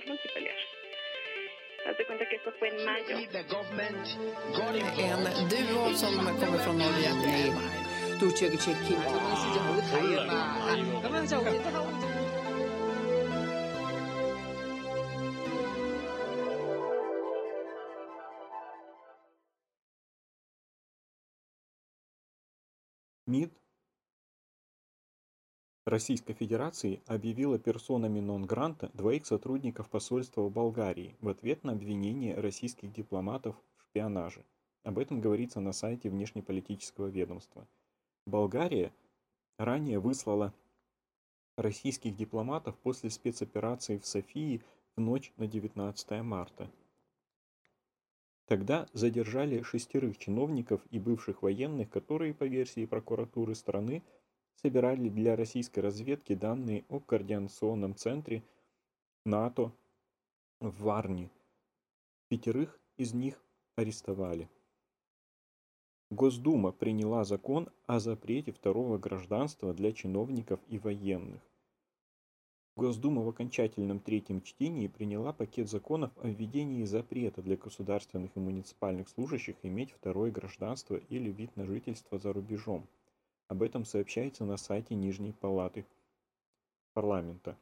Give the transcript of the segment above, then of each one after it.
estaban y pelear. Haz de cuenta que esto fue en mayo. En duo som kommer från Norge. МИД Российской Федерации объявила персонами нон-гранта двоих сотрудников посольства в Болгарии в ответ на обвинение российских дипломатов в шпионаже. Об этом говорится на сайте внешнеполитического ведомства. Болгария ранее выслала российских дипломатов после спецоперации в Софии в ночь на 19 марта. Тогда задержали шестерых чиновников и бывших военных, которые, по версии прокуратуры страны, собирали для российской разведки данные о координационном центре НАТО в Варне. Пятерых из них арестовали. Госдума приняла закон о запрете второго гражданства для чиновников и военных. Госдума в окончательном третьем чтении приняла пакет законов о введении запрета для государственных и муниципальных служащих иметь второе гражданство или вид на жительство за рубежом. Об этом сообщается на сайте Нижней Палаты парламента.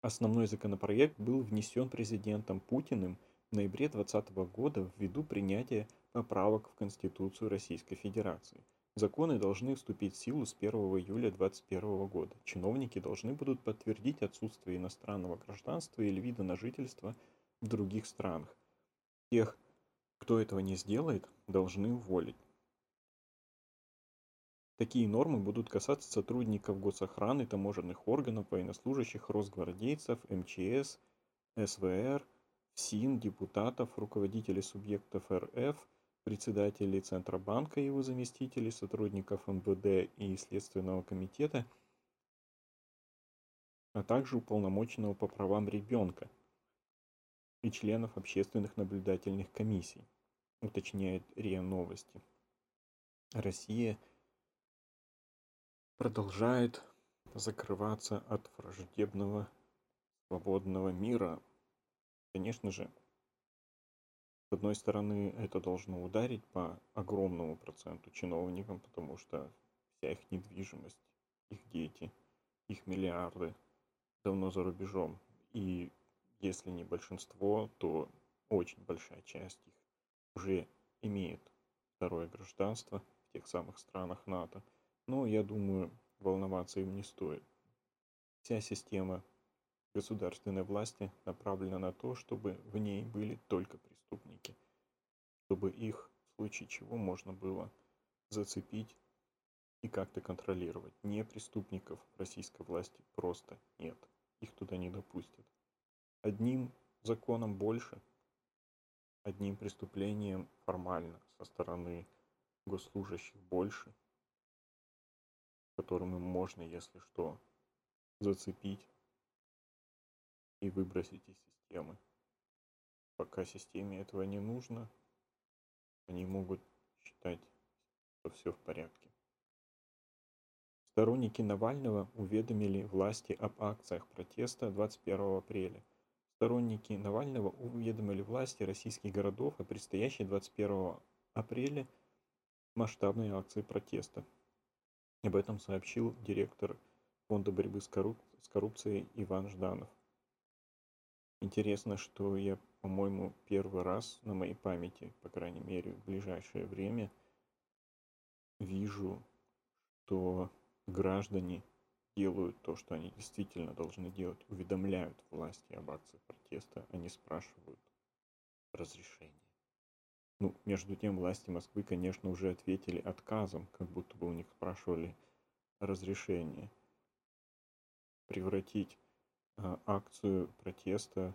Основной законопроект был внесен президентом Путиным в ноябре 2020 года ввиду принятия поправок в Конституцию Российской Федерации. Законы должны вступить в силу с 1 июля 2021 года. Чиновники должны будут подтвердить отсутствие иностранного гражданства или вида на жительство в других странах. Тех, кто этого не сделает, должны уволить. Такие нормы будут касаться сотрудников госохраны, таможенных органов, военнослужащих, росгвардейцев, МЧС, СВР, ФСИН, депутатов, руководителей субъектов РФ, председателей Центробанка и его заместителей, сотрудников МВД и Следственного комитета, а также уполномоченного по правам ребенка и членов общественных наблюдательных комиссий, уточняет РИА Новости. Россия – продолжает закрываться от враждебного свободного мира. Конечно же, с одной стороны, это должно ударить по огромному проценту чиновникам, потому что вся их недвижимость, их дети, их миллиарды давно за рубежом. И если не большинство, то очень большая часть их уже имеет второе гражданство в тех самых странах НАТО – но я думаю, волноваться им не стоит. Вся система государственной власти направлена на то, чтобы в ней были только преступники, чтобы их в случае чего можно было зацепить и как-то контролировать. Не преступников российской власти просто нет. Их туда не допустят. Одним законом больше, одним преступлением формально со стороны госслужащих больше – которыми можно, если что, зацепить и выбросить из системы. Пока системе этого не нужно, они могут считать, что все в порядке. Сторонники Навального уведомили власти об акциях протеста 21 апреля. Сторонники Навального уведомили власти российских городов о предстоящей 21 апреля масштабной акции протеста. Об этом сообщил директор Фонда борьбы с, корруп... с коррупцией Иван Жданов. Интересно, что я, по-моему, первый раз на моей памяти, по крайней мере, в ближайшее время, вижу, что граждане делают то, что они действительно должны делать, уведомляют власти об акции протеста, они спрашивают разрешение. Ну, между тем, власти Москвы, конечно, уже ответили отказом, как будто бы у них спрашивали разрешение превратить э, акцию протеста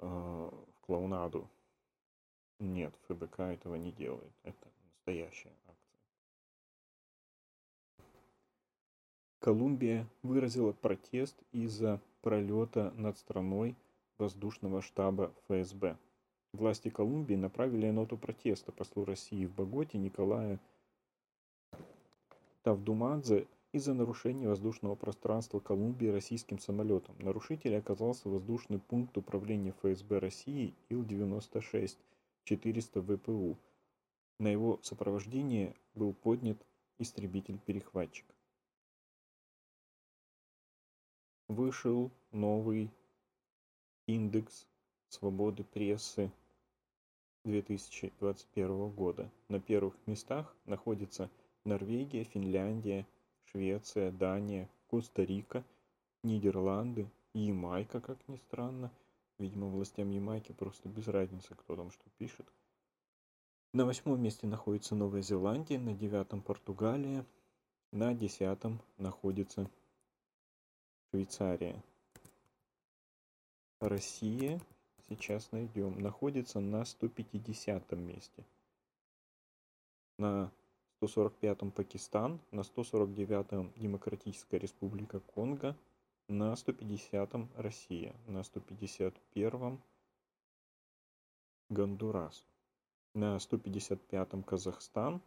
э, в клоунаду. Нет, ФБК этого не делает. Это настоящая акция. Колумбия выразила протест из-за пролета над страной воздушного штаба ФСБ. Власти Колумбии направили ноту протеста послу России в Боготе Николая Тавдумадзе из-за нарушения воздушного пространства Колумбии российским самолетом. Нарушитель оказался воздушный пункт управления ФСБ России Ил-96 400 ВПУ. На его сопровождение был поднят истребитель-перехватчик. Вышел новый индекс свободы прессы 2021 года. На первых местах находится Норвегия, Финляндия, Швеция, Дания, Коста-Рика, Нидерланды, Ямайка, как ни странно. Видимо, властям Ямайки просто без разницы, кто там что пишет. На восьмом месте находится Новая Зеландия, на девятом Португалия, на десятом находится Швейцария. Россия, сейчас найдем, находится на 150 месте. На 145-м Пакистан, на 149-м Демократическая Республика Конго, на 150-м Россия, на 151-м Гондурас, на 155-м Казахстан,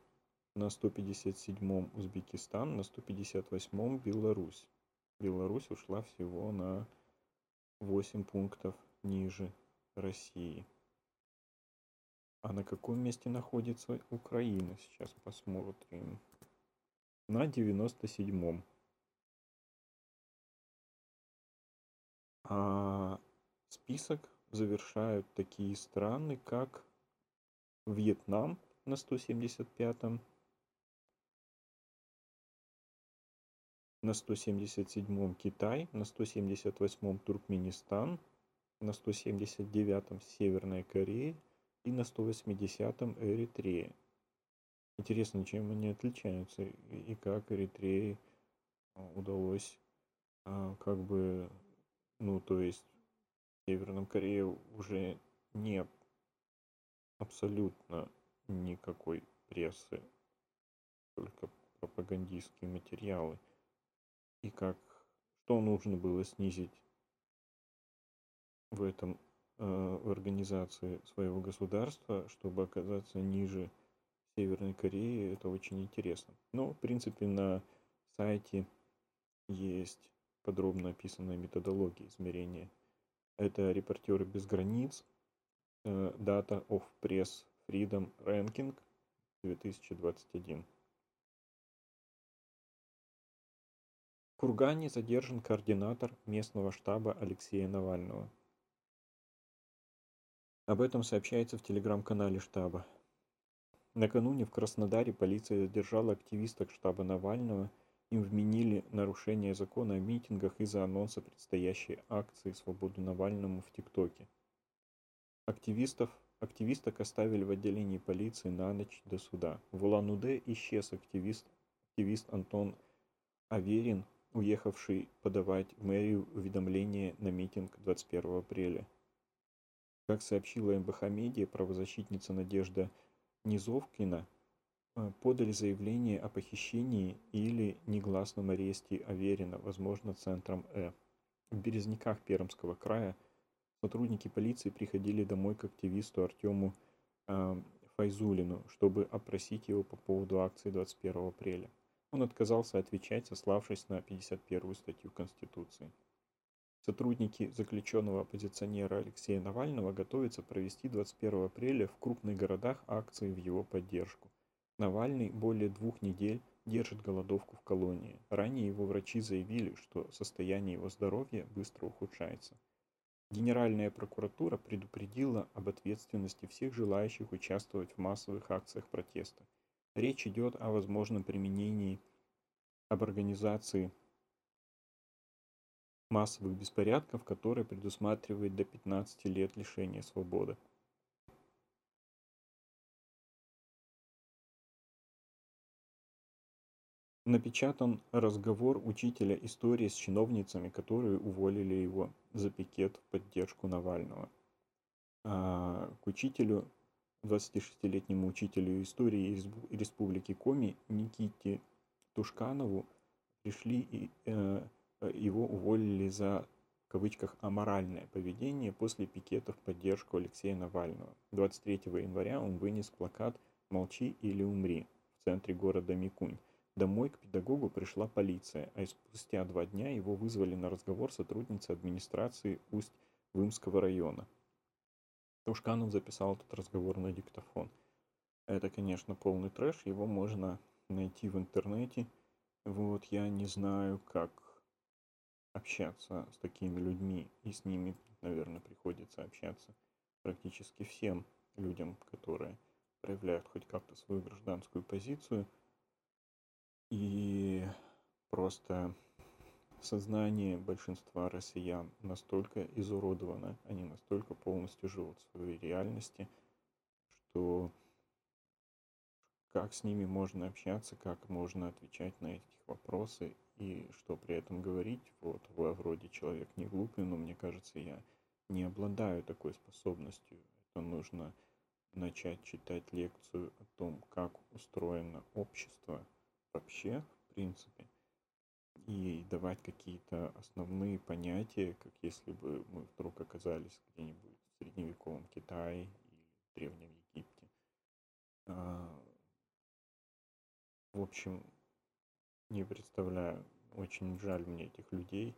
на 157-м Узбекистан, на 158-м Беларусь. Беларусь ушла всего на 8 пунктов ниже России. А на каком месте находится Украина? Сейчас посмотрим. На 97-м. А список завершают такие страны, как Вьетнам на 175-м, на 177-м Китай, на 178-м Туркменистан, на 179-м Северная Корея, и на 180-м Эритрея. Интересно, чем они отличаются и как Эритрее а, удалось а, как бы, ну, то есть в Северном Корее уже нет абсолютно никакой прессы, только пропагандистские материалы. И как, что нужно было снизить в этом Э, в организации своего государства, чтобы оказаться ниже Северной Кореи, это очень интересно. Но, в принципе, на сайте есть подробно описанная методология измерения. Это «Репортеры без границ», э, Data of Press Freedom Ranking 2021. В Кургане задержан координатор местного штаба Алексея Навального – об этом сообщается в телеграм-канале штаба. Накануне в Краснодаре полиция задержала активисток штаба Навального. Им вменили нарушение закона о митингах из-за анонса предстоящей акции «Свободу Навальному» в ТикТоке. Активистов, активисток оставили в отделении полиции на ночь до суда. В Улан-Удэ исчез активист, активист Антон Аверин, уехавший подавать в мэрию уведомление на митинг 21 апреля. Как сообщила МБХ Медиа, правозащитница Надежда Низовкина э, подали заявление о похищении или негласном аресте Аверина, возможно, центром Э. В Березняках Пермского края сотрудники полиции приходили домой к активисту Артему э, Файзулину, чтобы опросить его по поводу акции 21 апреля. Он отказался отвечать, сославшись на 51 статью Конституции. Сотрудники заключенного оппозиционера Алексея Навального готовятся провести 21 апреля в крупных городах акции в его поддержку. Навальный более двух недель держит голодовку в колонии. Ранее его врачи заявили, что состояние его здоровья быстро ухудшается. Генеральная прокуратура предупредила об ответственности всех желающих участвовать в массовых акциях протеста. Речь идет о возможном применении об организации массовых беспорядков, который предусматривает до 15 лет лишения свободы. Напечатан разговор учителя истории с чиновницами, которые уволили его за пикет в поддержку Навального. А, к учителю, 26-летнему учителю истории Республики Коми Никите Тушканову пришли и, э, его уволили за в кавычках аморальное поведение после пикета в поддержку Алексея Навального. 23 января он вынес плакат «Молчи или умри» в центре города Микунь. домой к педагогу пришла полиция, а спустя два дня его вызвали на разговор сотрудницы администрации Усть-Вымского района. Тушканов записал этот разговор на диктофон. Это, конечно, полный трэш, его можно найти в интернете. Вот я не знаю, как общаться с такими людьми, и с ними, наверное, приходится общаться практически всем людям, которые проявляют хоть как-то свою гражданскую позицию. И просто сознание большинства россиян настолько изуродовано, они настолько полностью живут в своей реальности, что как с ними можно общаться, как можно отвечать на эти вопросы и что при этом говорить, вот, вроде человек не глупый, но мне кажется, я не обладаю такой способностью. Это нужно начать читать лекцию о том, как устроено общество вообще, в принципе, и давать какие-то основные понятия, как если бы мы вдруг оказались где-нибудь в средневековом Китае или в Древнем Египте. В общем, не представляю, очень жаль мне этих людей,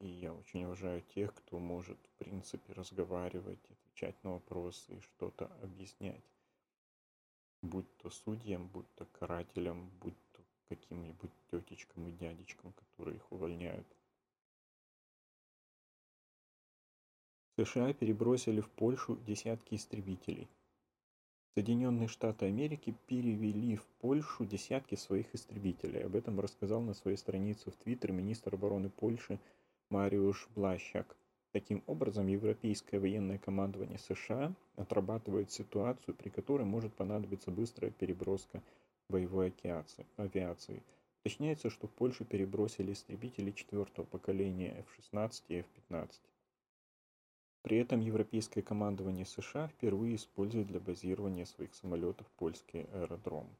и я очень уважаю тех, кто может, в принципе, разговаривать, отвечать на вопросы и что-то объяснять. Будь то судьям, будь то карателям, будь то каким-нибудь тетечкам и дядечкам, которые их увольняют. США перебросили в Польшу десятки истребителей. Соединенные Штаты Америки перевели в Польшу десятки своих истребителей. Об этом рассказал на своей странице в Твиттер министр обороны Польши Мариуш Блащак. Таким образом, европейское военное командование США отрабатывает ситуацию, при которой может понадобиться быстрая переброска боевой авиации. Уточняется, что в Польшу перебросили истребители четвертого поколения F-16 и F-15. При этом европейское командование США впервые использует для базирования своих самолетов польские аэродромы.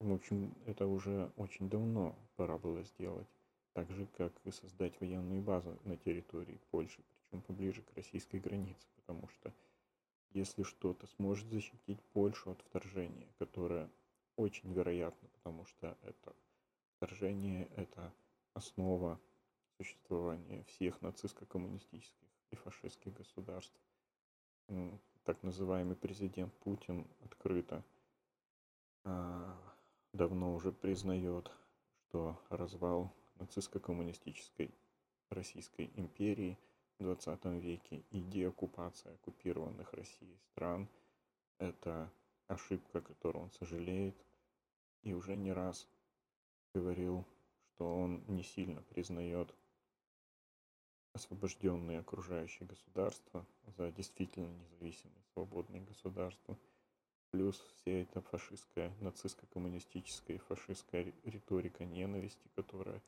В общем, это уже очень давно пора было сделать так же, как и создать военные базы на территории Польши, причем поближе к российской границе, потому что если что-то сможет защитить Польшу от вторжения, которое очень вероятно, потому что это вторжение – это основа существования всех нацистско-коммунистических фашистских государств. Так называемый президент Путин открыто а, давно уже признает, что развал нацистско-коммунистической Российской империи в 20 веке и деоккупация оккупированных Россией стран – это ошибка, которую он сожалеет, и уже не раз говорил, что он не сильно признает освобожденные окружающие государства за действительно независимые свободные государства – плюс вся эта фашистская, нацистско-коммунистическая и фашистская риторика ненависти, которая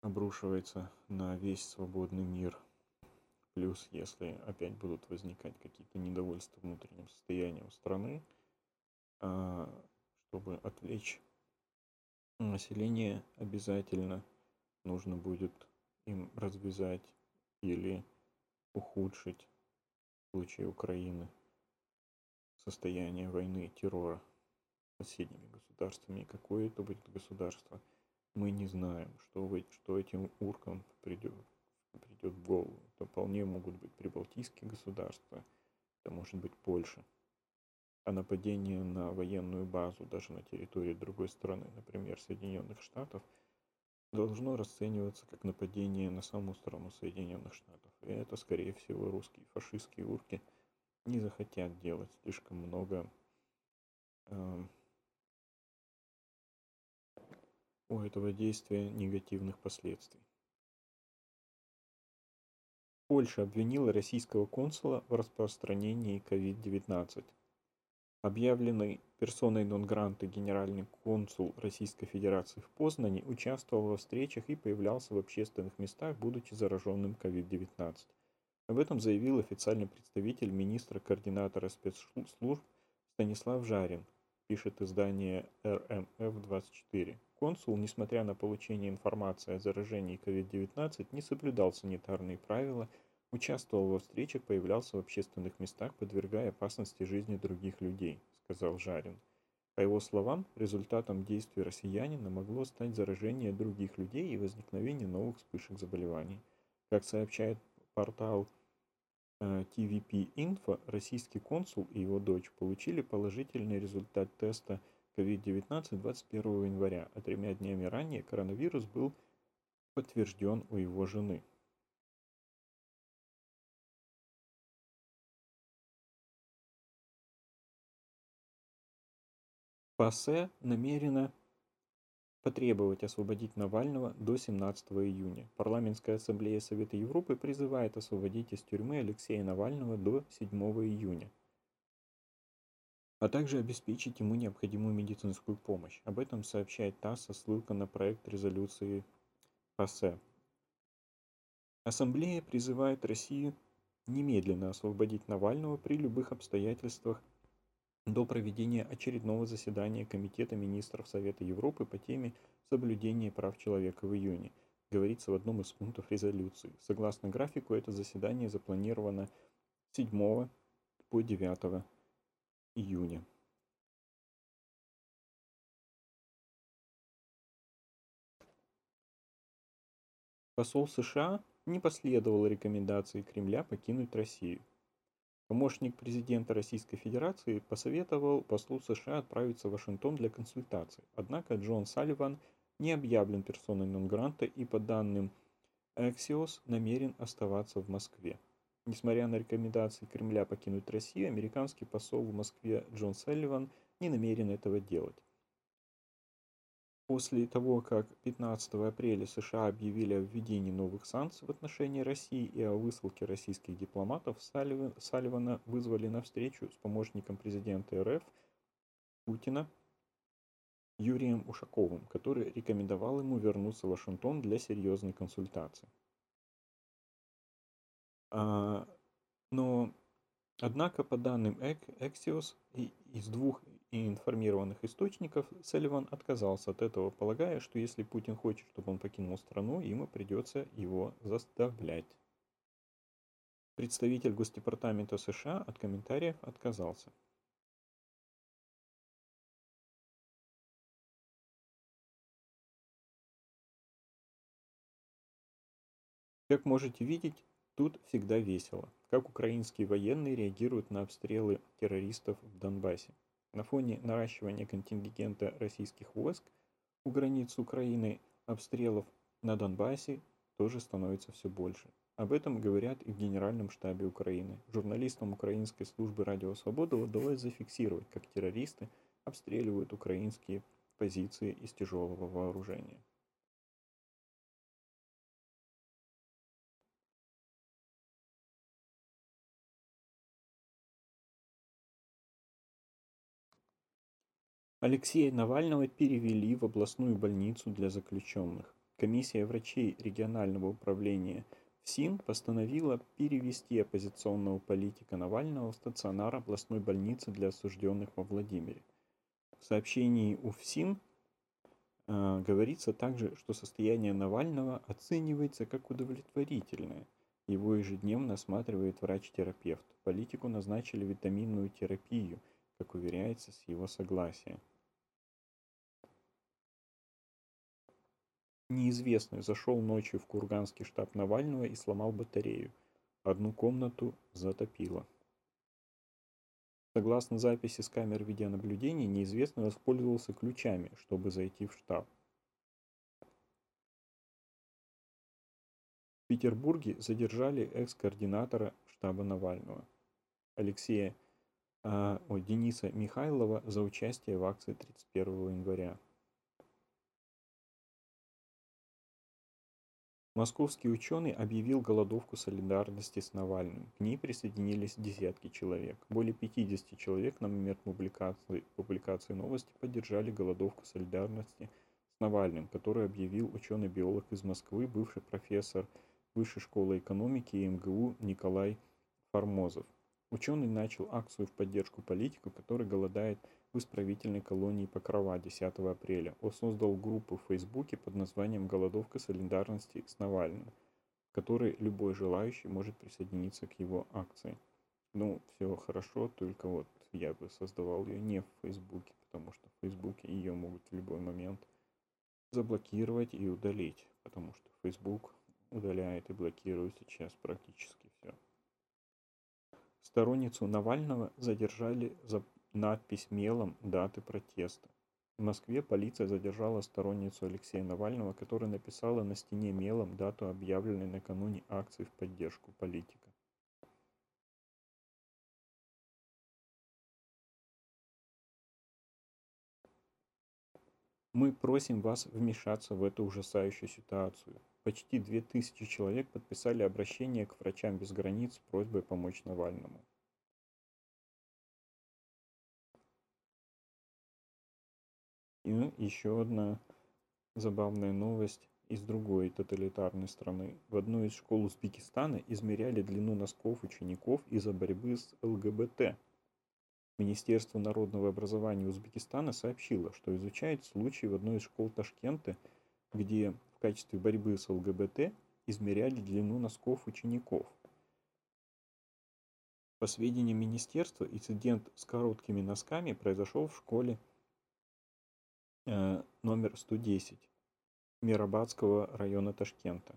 обрушивается на весь свободный мир. Плюс, если опять будут возникать какие-то недовольства внутренним состоянием страны, а, чтобы отвлечь население, обязательно нужно будет им развязать или ухудшить в случае Украины состояние войны и террора соседними государствами. Какое это будет государство – мы не знаем, что, вы, что этим уркам придет, придет в голову. Это вполне могут быть прибалтийские государства, это может быть Польша. А нападение на военную базу даже на территории другой страны, например, Соединенных Штатов, должно расцениваться как нападение на саму страну Соединенных Штатов. И это, скорее всего, русские фашистские урки не захотят делать слишком много э, у этого действия негативных последствий. Польша обвинила российского консула в распространении COVID-19. Объявленный персоной нон-гранта генеральный консул Российской Федерации в Познане участвовал во встречах и появлялся в общественных местах, будучи зараженным COVID-19. Об этом заявил официальный представитель министра-координатора спецслужб Станислав Жарин, пишет издание РМФ-24. Консул, несмотря на получение информации о заражении COVID-19, не соблюдал санитарные правила, участвовал во встречах, появлялся в общественных местах, подвергая опасности жизни других людей, сказал Жарин. По его словам, результатом действий россиянина могло стать заражение других людей и возникновение новых вспышек заболеваний. Как сообщает портал TVP Info, российский консул и его дочь получили положительный результат теста COVID-19 21 января, а тремя днями ранее коронавирус был подтвержден у его жены. ПАСЕ намерена потребовать освободить Навального до 17 июня. Парламентская ассамблея Совета Европы призывает освободить из тюрьмы Алексея Навального до 7 июня, а также обеспечить ему необходимую медицинскую помощь. Об этом сообщает ТАСС со ссылкой на проект резолюции ПАСЕ. Ассамблея призывает Россию немедленно освободить Навального при любых обстоятельствах до проведения очередного заседания Комитета министров Совета Европы по теме соблюдения прав человека в июне, говорится в одном из пунктов резолюции. Согласно графику, это заседание запланировано 7 по 9 июня. Посол США не последовал рекомендации Кремля покинуть Россию. Помощник президента Российской Федерации посоветовал послу США отправиться в Вашингтон для консультаций. Однако Джон Салливан не объявлен персоной нон-гранта и по данным Axios намерен оставаться в Москве. Несмотря на рекомендации Кремля покинуть Россию, американский посол в Москве Джон Салливан не намерен этого делать. После того, как 15 апреля США объявили о введении новых санкций в отношении России и о высылке российских дипломатов, Салливана вызвали на встречу с помощником президента РФ Путина Юрием Ушаковым, который рекомендовал ему вернуться в Вашингтон для серьезной консультации. А, но, однако, по данным Axios, из двух и информированных источников, Салливан отказался от этого, полагая, что если Путин хочет, чтобы он покинул страну, ему придется его заставлять. Представитель Госдепартамента США от комментариев отказался. Как можете видеть, тут всегда весело. Как украинские военные реагируют на обстрелы террористов в Донбассе. На фоне наращивания контингента российских войск у границ Украины обстрелов на Донбассе тоже становится все больше. Об этом говорят и в Генеральном штабе Украины. Журналистам украинской службы «Радио Свобода» удалось зафиксировать, как террористы обстреливают украинские позиции из тяжелого вооружения. Алексея Навального перевели в областную больницу для заключенных. Комиссия врачей регионального управления ФСИН постановила перевести оппозиционного политика Навального в стационар областной больницы для осужденных во Владимире. В сообщении УФСИН э, говорится также, что состояние Навального оценивается как удовлетворительное. Его ежедневно осматривает врач-терапевт. Политику назначили витаминную терапию – как уверяется, с его согласия. Неизвестный зашел ночью в Курганский штаб Навального и сломал батарею. Одну комнату затопило. Согласно записи с камер видеонаблюдения, неизвестный воспользовался ключами, чтобы зайти в штаб. В Петербурге задержали экс-координатора штаба Навального Алексея а, ой, Дениса Михайлова за участие в акции 31 января. Московский ученый объявил голодовку солидарности с Навальным. К ней присоединились десятки человек. Более 50 человек на момент публикации, публикации новости поддержали голодовку солидарности с Навальным, которую объявил ученый-биолог из Москвы, бывший профессор Высшей школы экономики и МГУ Николай Формозов. Ученый начал акцию в поддержку политика, который голодает в исправительной колонии Покрова 10 апреля. Он создал группу в Фейсбуке под названием «Голодовка солидарности с Навальным», в которой любой желающий может присоединиться к его акции. Ну, все хорошо, только вот я бы создавал ее не в Фейсбуке, потому что в Фейсбуке ее могут в любой момент заблокировать и удалить, потому что Facebook удаляет и блокирует сейчас практически все. Сторонницу Навального задержали за надпись мелом даты протеста. В Москве полиция задержала сторонницу Алексея Навального, которая написала на стене мелом дату объявленной накануне акции в поддержку политика. Мы просим вас вмешаться в эту ужасающую ситуацию. Почти 2000 человек подписали обращение к врачам без границ с просьбой помочь Навальному. И еще одна забавная новость из другой тоталитарной страны. В одной из школ Узбекистана измеряли длину носков учеников из-за борьбы с ЛГБТ. Министерство народного образования Узбекистана сообщило, что изучает случай в одной из школ Ташкента, где в качестве борьбы с ЛГБТ измеряли длину носков учеников. По сведениям министерства, инцидент с короткими носками произошел в школе номер 110 Мирабадского района Ташкента.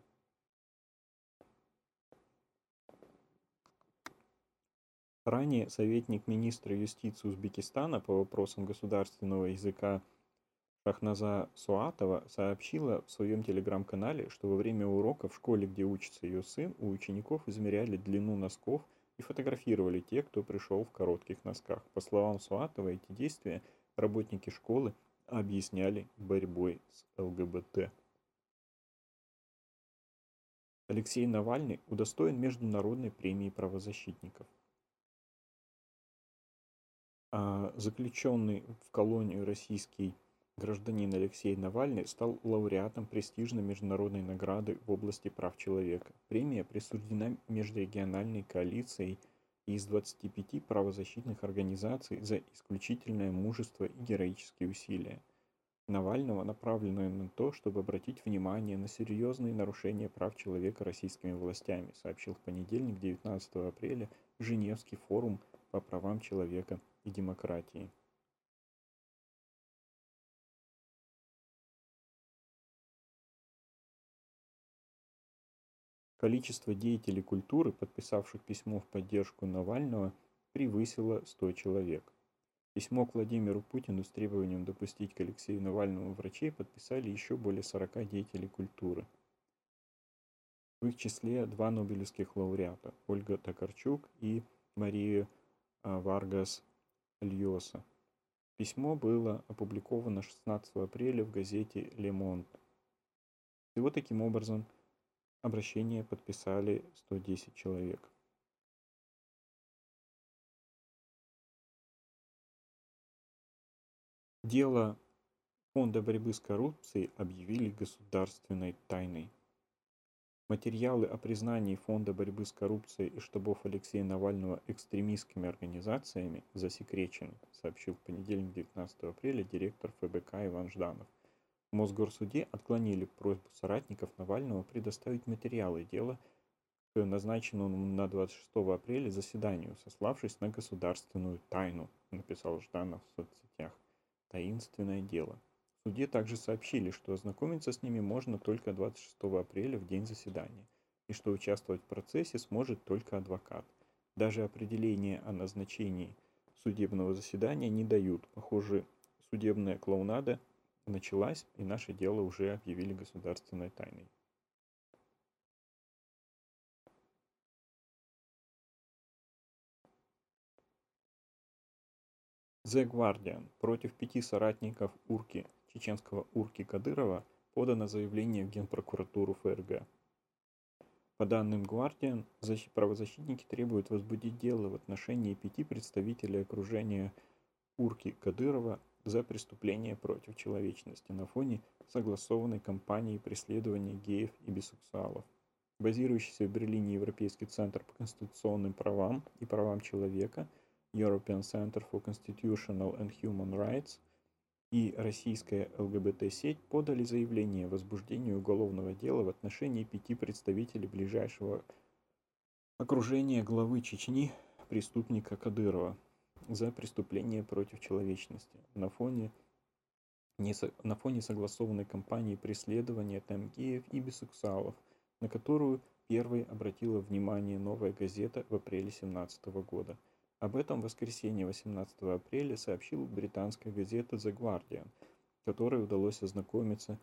Ранее советник министра юстиции Узбекистана по вопросам государственного языка Шахназа Суатова сообщила в своем телеграм-канале, что во время урока в школе, где учится ее сын, у учеников измеряли длину носков и фотографировали тех, кто пришел в коротких носках. По словам Суатова, эти действия работники школы объясняли борьбой с ЛГБТ. Алексей Навальный удостоен Международной премии правозащитников. А заключенный в колонию российский гражданин Алексей Навальный стал лауреатом престижной международной награды в области прав человека. Премия присуждена межрегиональной коалицией из 25 правозащитных организаций за исключительное мужество и героические усилия. Навального, направленное на то, чтобы обратить внимание на серьезные нарушения прав человека российскими властями, сообщил в понедельник, 19 апреля, Женевский форум по правам человека и демократии. Количество деятелей культуры, подписавших письмо в поддержку Навального, превысило 100 человек. Письмо к Владимиру Путину с требованием допустить к Алексею Навальному врачей подписали еще более 40 деятелей культуры. В их числе два нобелевских лауреата – Ольга Токарчук и Мария а, Варгас Льоса. Письмо было опубликовано 16 апреля в газете «Ле Монт». Всего таким образом обращение подписали 110 человек. Дело Фонда борьбы с коррупцией объявили государственной тайной. Материалы о признании Фонда борьбы с коррупцией и штабов Алексея Навального экстремистскими организациями засекречены, сообщил в понедельник 19 апреля директор ФБК Иван Жданов. В Мосгорсуде отклонили просьбу соратников Навального предоставить материалы дела к назначенному на 26 апреля заседанию, сославшись на государственную тайну, написал Жданов в соцсетях. Таинственное дело суде также сообщили, что ознакомиться с ними можно только 26 апреля в день заседания, и что участвовать в процессе сможет только адвокат. Даже определение о назначении судебного заседания не дают. Похоже, судебная клоунада началась, и наше дело уже объявили государственной тайной. The Guardian против пяти соратников Урки чеченского Урки Кадырова подано заявление в Генпрокуратуру ФРГ. По данным Guardian, правозащитники требуют возбудить дело в отношении пяти представителей окружения Урки Кадырова за преступление против человечности на фоне согласованной кампании преследования геев и бисексуалов. Базирующийся в Берлине Европейский центр по конституционным правам и правам человека European Center for Constitutional and Human Rights и российская ЛГБТ-сеть подали заявление о возбуждении уголовного дела в отношении пяти представителей ближайшего окружения главы Чечни преступника Кадырова. За преступления против человечности на фоне, не, на фоне согласованной кампании преследования тамгеев и бисексуалов, на которую первой обратила внимание новая газета в апреле 2017 года. Об этом в воскресенье 18 апреля сообщил британская газета The Guardian, которой удалось ознакомиться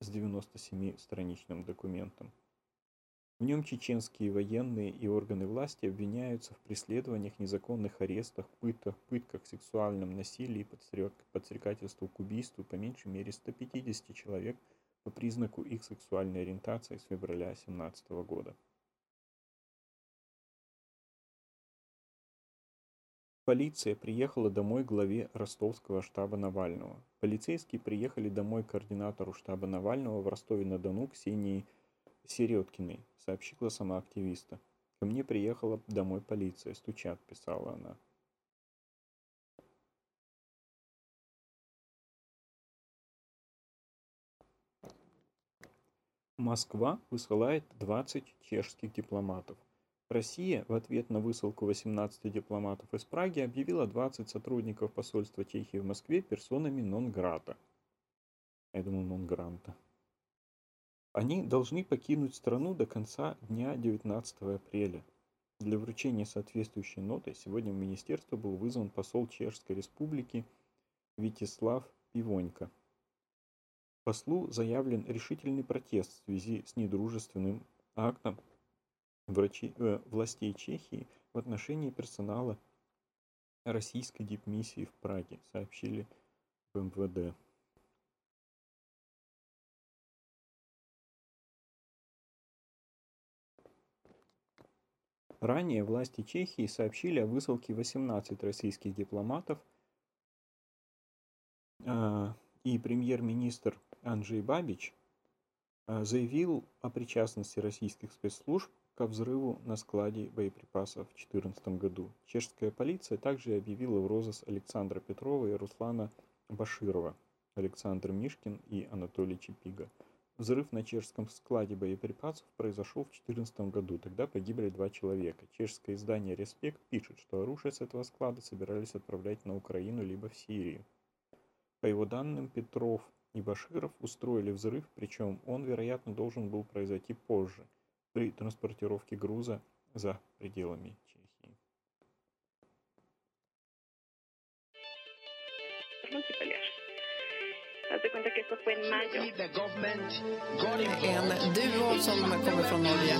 с 97-страничным документом. В нем чеченские военные и органы власти обвиняются в преследованиях, незаконных арестах, пытках, пытках, сексуальном насилии, подстрекательству к убийству по меньшей мере 150 человек по признаку их сексуальной ориентации с февраля 2017 года. Полиция приехала домой главе ростовского штаба Навального. Полицейские приехали домой координатору штаба Навального в Ростове-на-Дону Ксении Середкиной, сообщила сама активиста. Ко мне приехала домой полиция, стучат, писала она. Москва высылает 20 чешских дипломатов. Россия в ответ на высылку 18 дипломатов из Праги объявила 20 сотрудников посольства Чехии в Москве персонами нон-грата. Я думаю, нон-гранта. Они должны покинуть страну до конца дня 19 апреля. Для вручения соответствующей ноты сегодня в министерство был вызван посол Чешской республики Витислав Пивонько. Послу заявлен решительный протест в связи с недружественным актом врачи, э, властей Чехии в отношении персонала российской дипмиссии в Праге, сообщили в МВД. Ранее власти Чехии сообщили о высылке 18 российских дипломатов, а, и премьер-министр Анджей Бабич а, заявил о причастности российских спецслужб ко взрыву на складе боеприпасов в 2014 году. Чешская полиция также объявила в розыск Александра Петрова и Руслана Баширова, Александр Мишкин и Анатолий Чепига. Взрыв на чешском складе боеприпасов произошел в 2014 году. Тогда погибли два человека. Чешское издание «Респект» пишет, что оружие с этого склада собирались отправлять на Украину либо в Сирию. По его данным, Петров и Баширов устроили взрыв, причем он, вероятно, должен был произойти позже – при транспортировке груза за пределами de cuenta que esto fue en mayo. En duo som kommer från Norge.